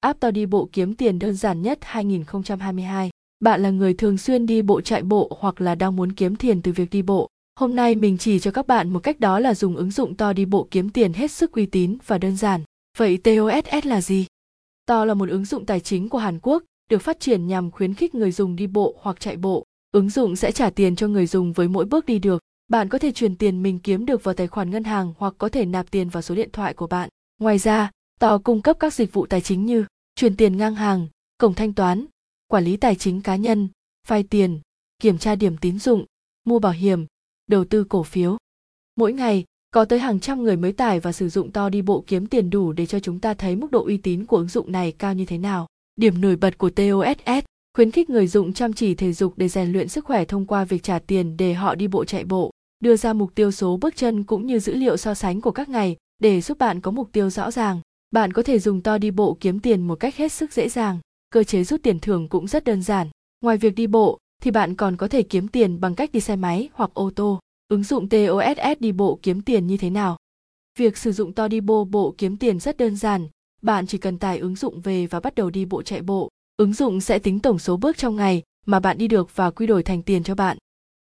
App to đi bộ kiếm tiền đơn giản nhất 2022. Bạn là người thường xuyên đi bộ chạy bộ hoặc là đang muốn kiếm tiền từ việc đi bộ. Hôm nay mình chỉ cho các bạn một cách đó là dùng ứng dụng to đi bộ kiếm tiền hết sức uy tín và đơn giản. Vậy TOSS là gì? To là một ứng dụng tài chính của Hàn Quốc, được phát triển nhằm khuyến khích người dùng đi bộ hoặc chạy bộ. Ứng dụng sẽ trả tiền cho người dùng với mỗi bước đi được. Bạn có thể chuyển tiền mình kiếm được vào tài khoản ngân hàng hoặc có thể nạp tiền vào số điện thoại của bạn. Ngoài ra, Tò cung cấp các dịch vụ tài chính như chuyển tiền ngang hàng, cổng thanh toán, quản lý tài chính cá nhân, vay tiền, kiểm tra điểm tín dụng, mua bảo hiểm, đầu tư cổ phiếu. Mỗi ngày, có tới hàng trăm người mới tải và sử dụng to đi bộ kiếm tiền đủ để cho chúng ta thấy mức độ uy tín của ứng dụng này cao như thế nào. Điểm nổi bật của TOSS khuyến khích người dùng chăm chỉ thể dục để rèn luyện sức khỏe thông qua việc trả tiền để họ đi bộ chạy bộ, đưa ra mục tiêu số bước chân cũng như dữ liệu so sánh của các ngày để giúp bạn có mục tiêu rõ ràng. Bạn có thể dùng to đi bộ kiếm tiền một cách hết sức dễ dàng. Cơ chế rút tiền thưởng cũng rất đơn giản. Ngoài việc đi bộ, thì bạn còn có thể kiếm tiền bằng cách đi xe máy hoặc ô tô. Ứng dụng TOSS đi bộ kiếm tiền như thế nào? Việc sử dụng to đi bộ bộ kiếm tiền rất đơn giản. Bạn chỉ cần tải ứng dụng về và bắt đầu đi bộ chạy bộ. Ứng dụng sẽ tính tổng số bước trong ngày mà bạn đi được và quy đổi thành tiền cho bạn.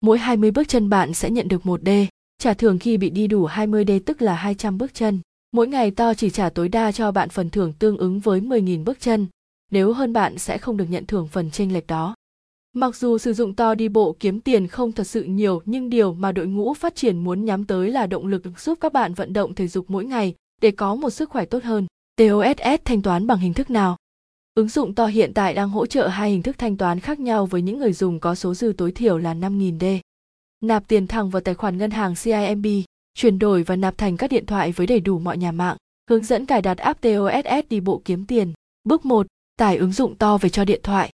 Mỗi 20 bước chân bạn sẽ nhận được 1 D. Trả thưởng khi bị đi đủ 20 D tức là 200 bước chân. Mỗi ngày to chỉ trả tối đa cho bạn phần thưởng tương ứng với 10.000 bước chân, nếu hơn bạn sẽ không được nhận thưởng phần chênh lệch đó. Mặc dù sử dụng to đi bộ kiếm tiền không thật sự nhiều nhưng điều mà đội ngũ phát triển muốn nhắm tới là động lực giúp các bạn vận động thể dục mỗi ngày để có một sức khỏe tốt hơn. TOSS thanh toán bằng hình thức nào? Ứng dụng to hiện tại đang hỗ trợ hai hình thức thanh toán khác nhau với những người dùng có số dư tối thiểu là 5.000 D. Nạp tiền thẳng vào tài khoản ngân hàng CIMB, chuyển đổi và nạp thành các điện thoại với đầy đủ mọi nhà mạng. Hướng dẫn cài đặt app TOSS đi bộ kiếm tiền. Bước 1. Tải ứng dụng to về cho điện thoại.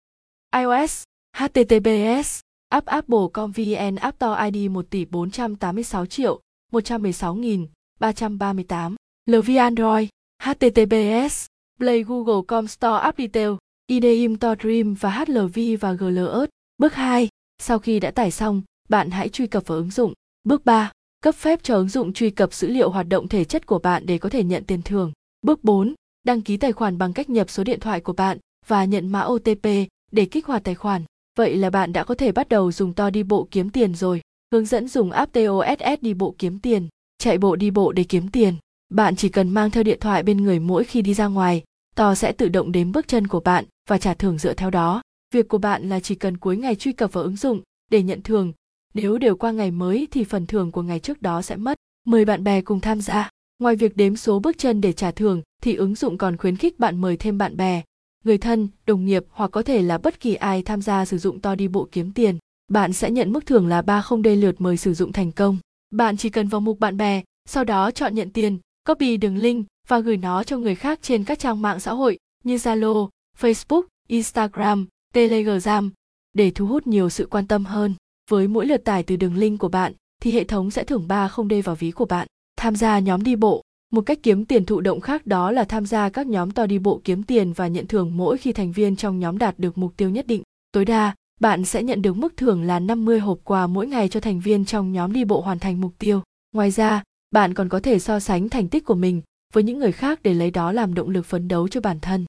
iOS HTTPS app Apple.com VN App Store ID 1 tỷ 486 triệu 116 nghìn 338 LV Android HTTPS Play Google.com Store App Detail IDEM To Dream và HLV và GLS. Bước 2. Sau khi đã tải xong, bạn hãy truy cập vào ứng dụng. Bước 3 cấp phép cho ứng dụng truy cập dữ liệu hoạt động thể chất của bạn để có thể nhận tiền thưởng. Bước 4. Đăng ký tài khoản bằng cách nhập số điện thoại của bạn và nhận mã OTP để kích hoạt tài khoản. Vậy là bạn đã có thể bắt đầu dùng to đi bộ kiếm tiền rồi. Hướng dẫn dùng app TOSS đi bộ kiếm tiền, chạy bộ đi bộ để kiếm tiền. Bạn chỉ cần mang theo điện thoại bên người mỗi khi đi ra ngoài, to sẽ tự động đếm bước chân của bạn và trả thưởng dựa theo đó. Việc của bạn là chỉ cần cuối ngày truy cập vào ứng dụng để nhận thưởng nếu đều qua ngày mới thì phần thưởng của ngày trước đó sẽ mất. Mời bạn bè cùng tham gia. Ngoài việc đếm số bước chân để trả thưởng thì ứng dụng còn khuyến khích bạn mời thêm bạn bè, người thân, đồng nghiệp hoặc có thể là bất kỳ ai tham gia sử dụng to đi bộ kiếm tiền. Bạn sẽ nhận mức thưởng là 30 đê lượt mời sử dụng thành công. Bạn chỉ cần vào mục bạn bè, sau đó chọn nhận tiền, copy đường link và gửi nó cho người khác trên các trang mạng xã hội như Zalo, Facebook, Instagram, Telegram để thu hút nhiều sự quan tâm hơn. Với mỗi lượt tải từ đường link của bạn thì hệ thống sẽ thưởng 3 không đê vào ví của bạn. Tham gia nhóm đi bộ, một cách kiếm tiền thụ động khác đó là tham gia các nhóm to đi bộ kiếm tiền và nhận thưởng mỗi khi thành viên trong nhóm đạt được mục tiêu nhất định. Tối đa, bạn sẽ nhận được mức thưởng là 50 hộp quà mỗi ngày cho thành viên trong nhóm đi bộ hoàn thành mục tiêu. Ngoài ra, bạn còn có thể so sánh thành tích của mình với những người khác để lấy đó làm động lực phấn đấu cho bản thân.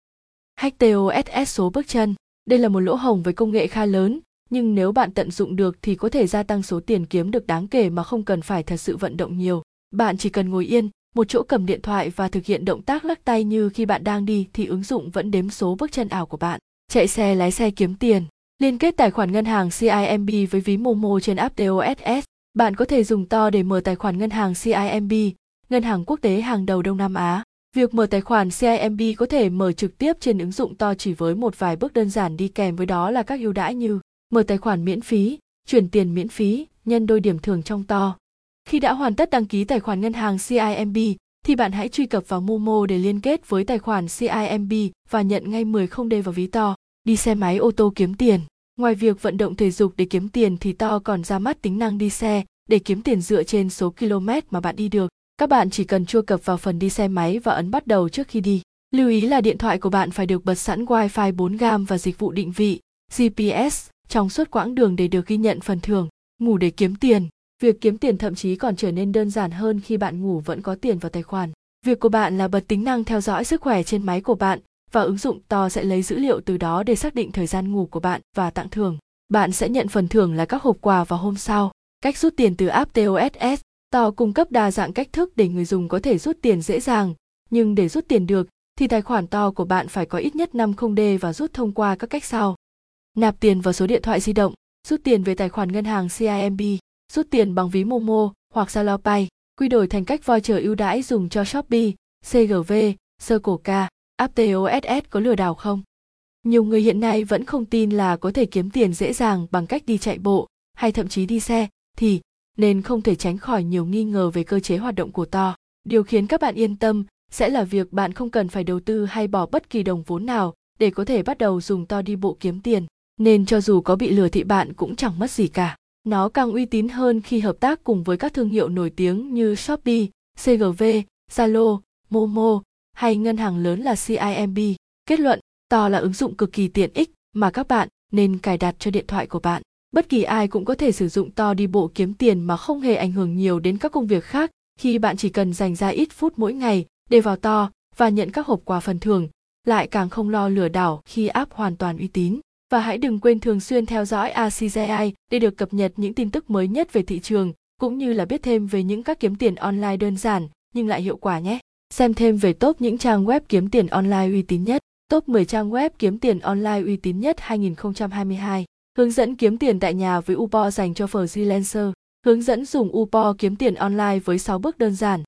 HTOSS số bước chân. Đây là một lỗ hổng với công nghệ khá lớn, nhưng nếu bạn tận dụng được thì có thể gia tăng số tiền kiếm được đáng kể mà không cần phải thật sự vận động nhiều. Bạn chỉ cần ngồi yên, một chỗ cầm điện thoại và thực hiện động tác lắc tay như khi bạn đang đi thì ứng dụng vẫn đếm số bước chân ảo của bạn. Chạy xe lái xe kiếm tiền. Liên kết tài khoản ngân hàng CIMB với ví Momo trên app TOSS. Bạn có thể dùng to để mở tài khoản ngân hàng CIMB, ngân hàng quốc tế hàng đầu Đông Nam Á. Việc mở tài khoản CIMB có thể mở trực tiếp trên ứng dụng to chỉ với một vài bước đơn giản đi kèm với đó là các ưu đãi như mở tài khoản miễn phí, chuyển tiền miễn phí, nhân đôi điểm thưởng trong to. Khi đã hoàn tất đăng ký tài khoản ngân hàng CIMB, thì bạn hãy truy cập vào Momo để liên kết với tài khoản CIMB và nhận ngay 10 không đê vào ví to. Đi xe máy ô tô kiếm tiền. Ngoài việc vận động thể dục để kiếm tiền thì to còn ra mắt tính năng đi xe để kiếm tiền dựa trên số km mà bạn đi được. Các bạn chỉ cần truy cập vào phần đi xe máy và ấn bắt đầu trước khi đi. Lưu ý là điện thoại của bạn phải được bật sẵn Wi-Fi 4G và dịch vụ định vị, GPS trong suốt quãng đường để được ghi nhận phần thưởng ngủ để kiếm tiền việc kiếm tiền thậm chí còn trở nên đơn giản hơn khi bạn ngủ vẫn có tiền vào tài khoản việc của bạn là bật tính năng theo dõi sức khỏe trên máy của bạn và ứng dụng to sẽ lấy dữ liệu từ đó để xác định thời gian ngủ của bạn và tặng thưởng. Bạn sẽ nhận phần thưởng là các hộp quà vào hôm sau. Cách rút tiền từ app TOSS To cung cấp đa dạng cách thức để người dùng có thể rút tiền dễ dàng, nhưng để rút tiền được thì tài khoản To của bạn phải có ít nhất 50D và rút thông qua các cách sau. Nạp tiền vào số điện thoại di động, rút tiền về tài khoản ngân hàng CIMB, rút tiền bằng ví Momo hoặc ZaloPay, quy đổi thành cách voucher ưu đãi dùng cho Shopee, CGV, Circle K, AppToss có lừa đảo không? Nhiều người hiện nay vẫn không tin là có thể kiếm tiền dễ dàng bằng cách đi chạy bộ hay thậm chí đi xe thì nên không thể tránh khỏi nhiều nghi ngờ về cơ chế hoạt động của to. Điều khiến các bạn yên tâm sẽ là việc bạn không cần phải đầu tư hay bỏ bất kỳ đồng vốn nào để có thể bắt đầu dùng to đi bộ kiếm tiền. Nên cho dù có bị lừa thì bạn cũng chẳng mất gì cả. Nó càng uy tín hơn khi hợp tác cùng với các thương hiệu nổi tiếng như Shopee, CGV, Zalo, Momo hay ngân hàng lớn là CIMB. Kết luận, To là ứng dụng cực kỳ tiện ích mà các bạn nên cài đặt cho điện thoại của bạn. Bất kỳ ai cũng có thể sử dụng To đi bộ kiếm tiền mà không hề ảnh hưởng nhiều đến các công việc khác khi bạn chỉ cần dành ra ít phút mỗi ngày để vào To và nhận các hộp quà phần thưởng, lại càng không lo lừa đảo khi app hoàn toàn uy tín. Và hãy đừng quên thường xuyên theo dõi ACGI để được cập nhật những tin tức mới nhất về thị trường, cũng như là biết thêm về những các kiếm tiền online đơn giản nhưng lại hiệu quả nhé. Xem thêm về top những trang web kiếm tiền online uy tín nhất. Top 10 trang web kiếm tiền online uy tín nhất 2022. Hướng dẫn kiếm tiền tại nhà với Upo dành cho freelancer. Hướng dẫn dùng Upo kiếm tiền online với 6 bước đơn giản.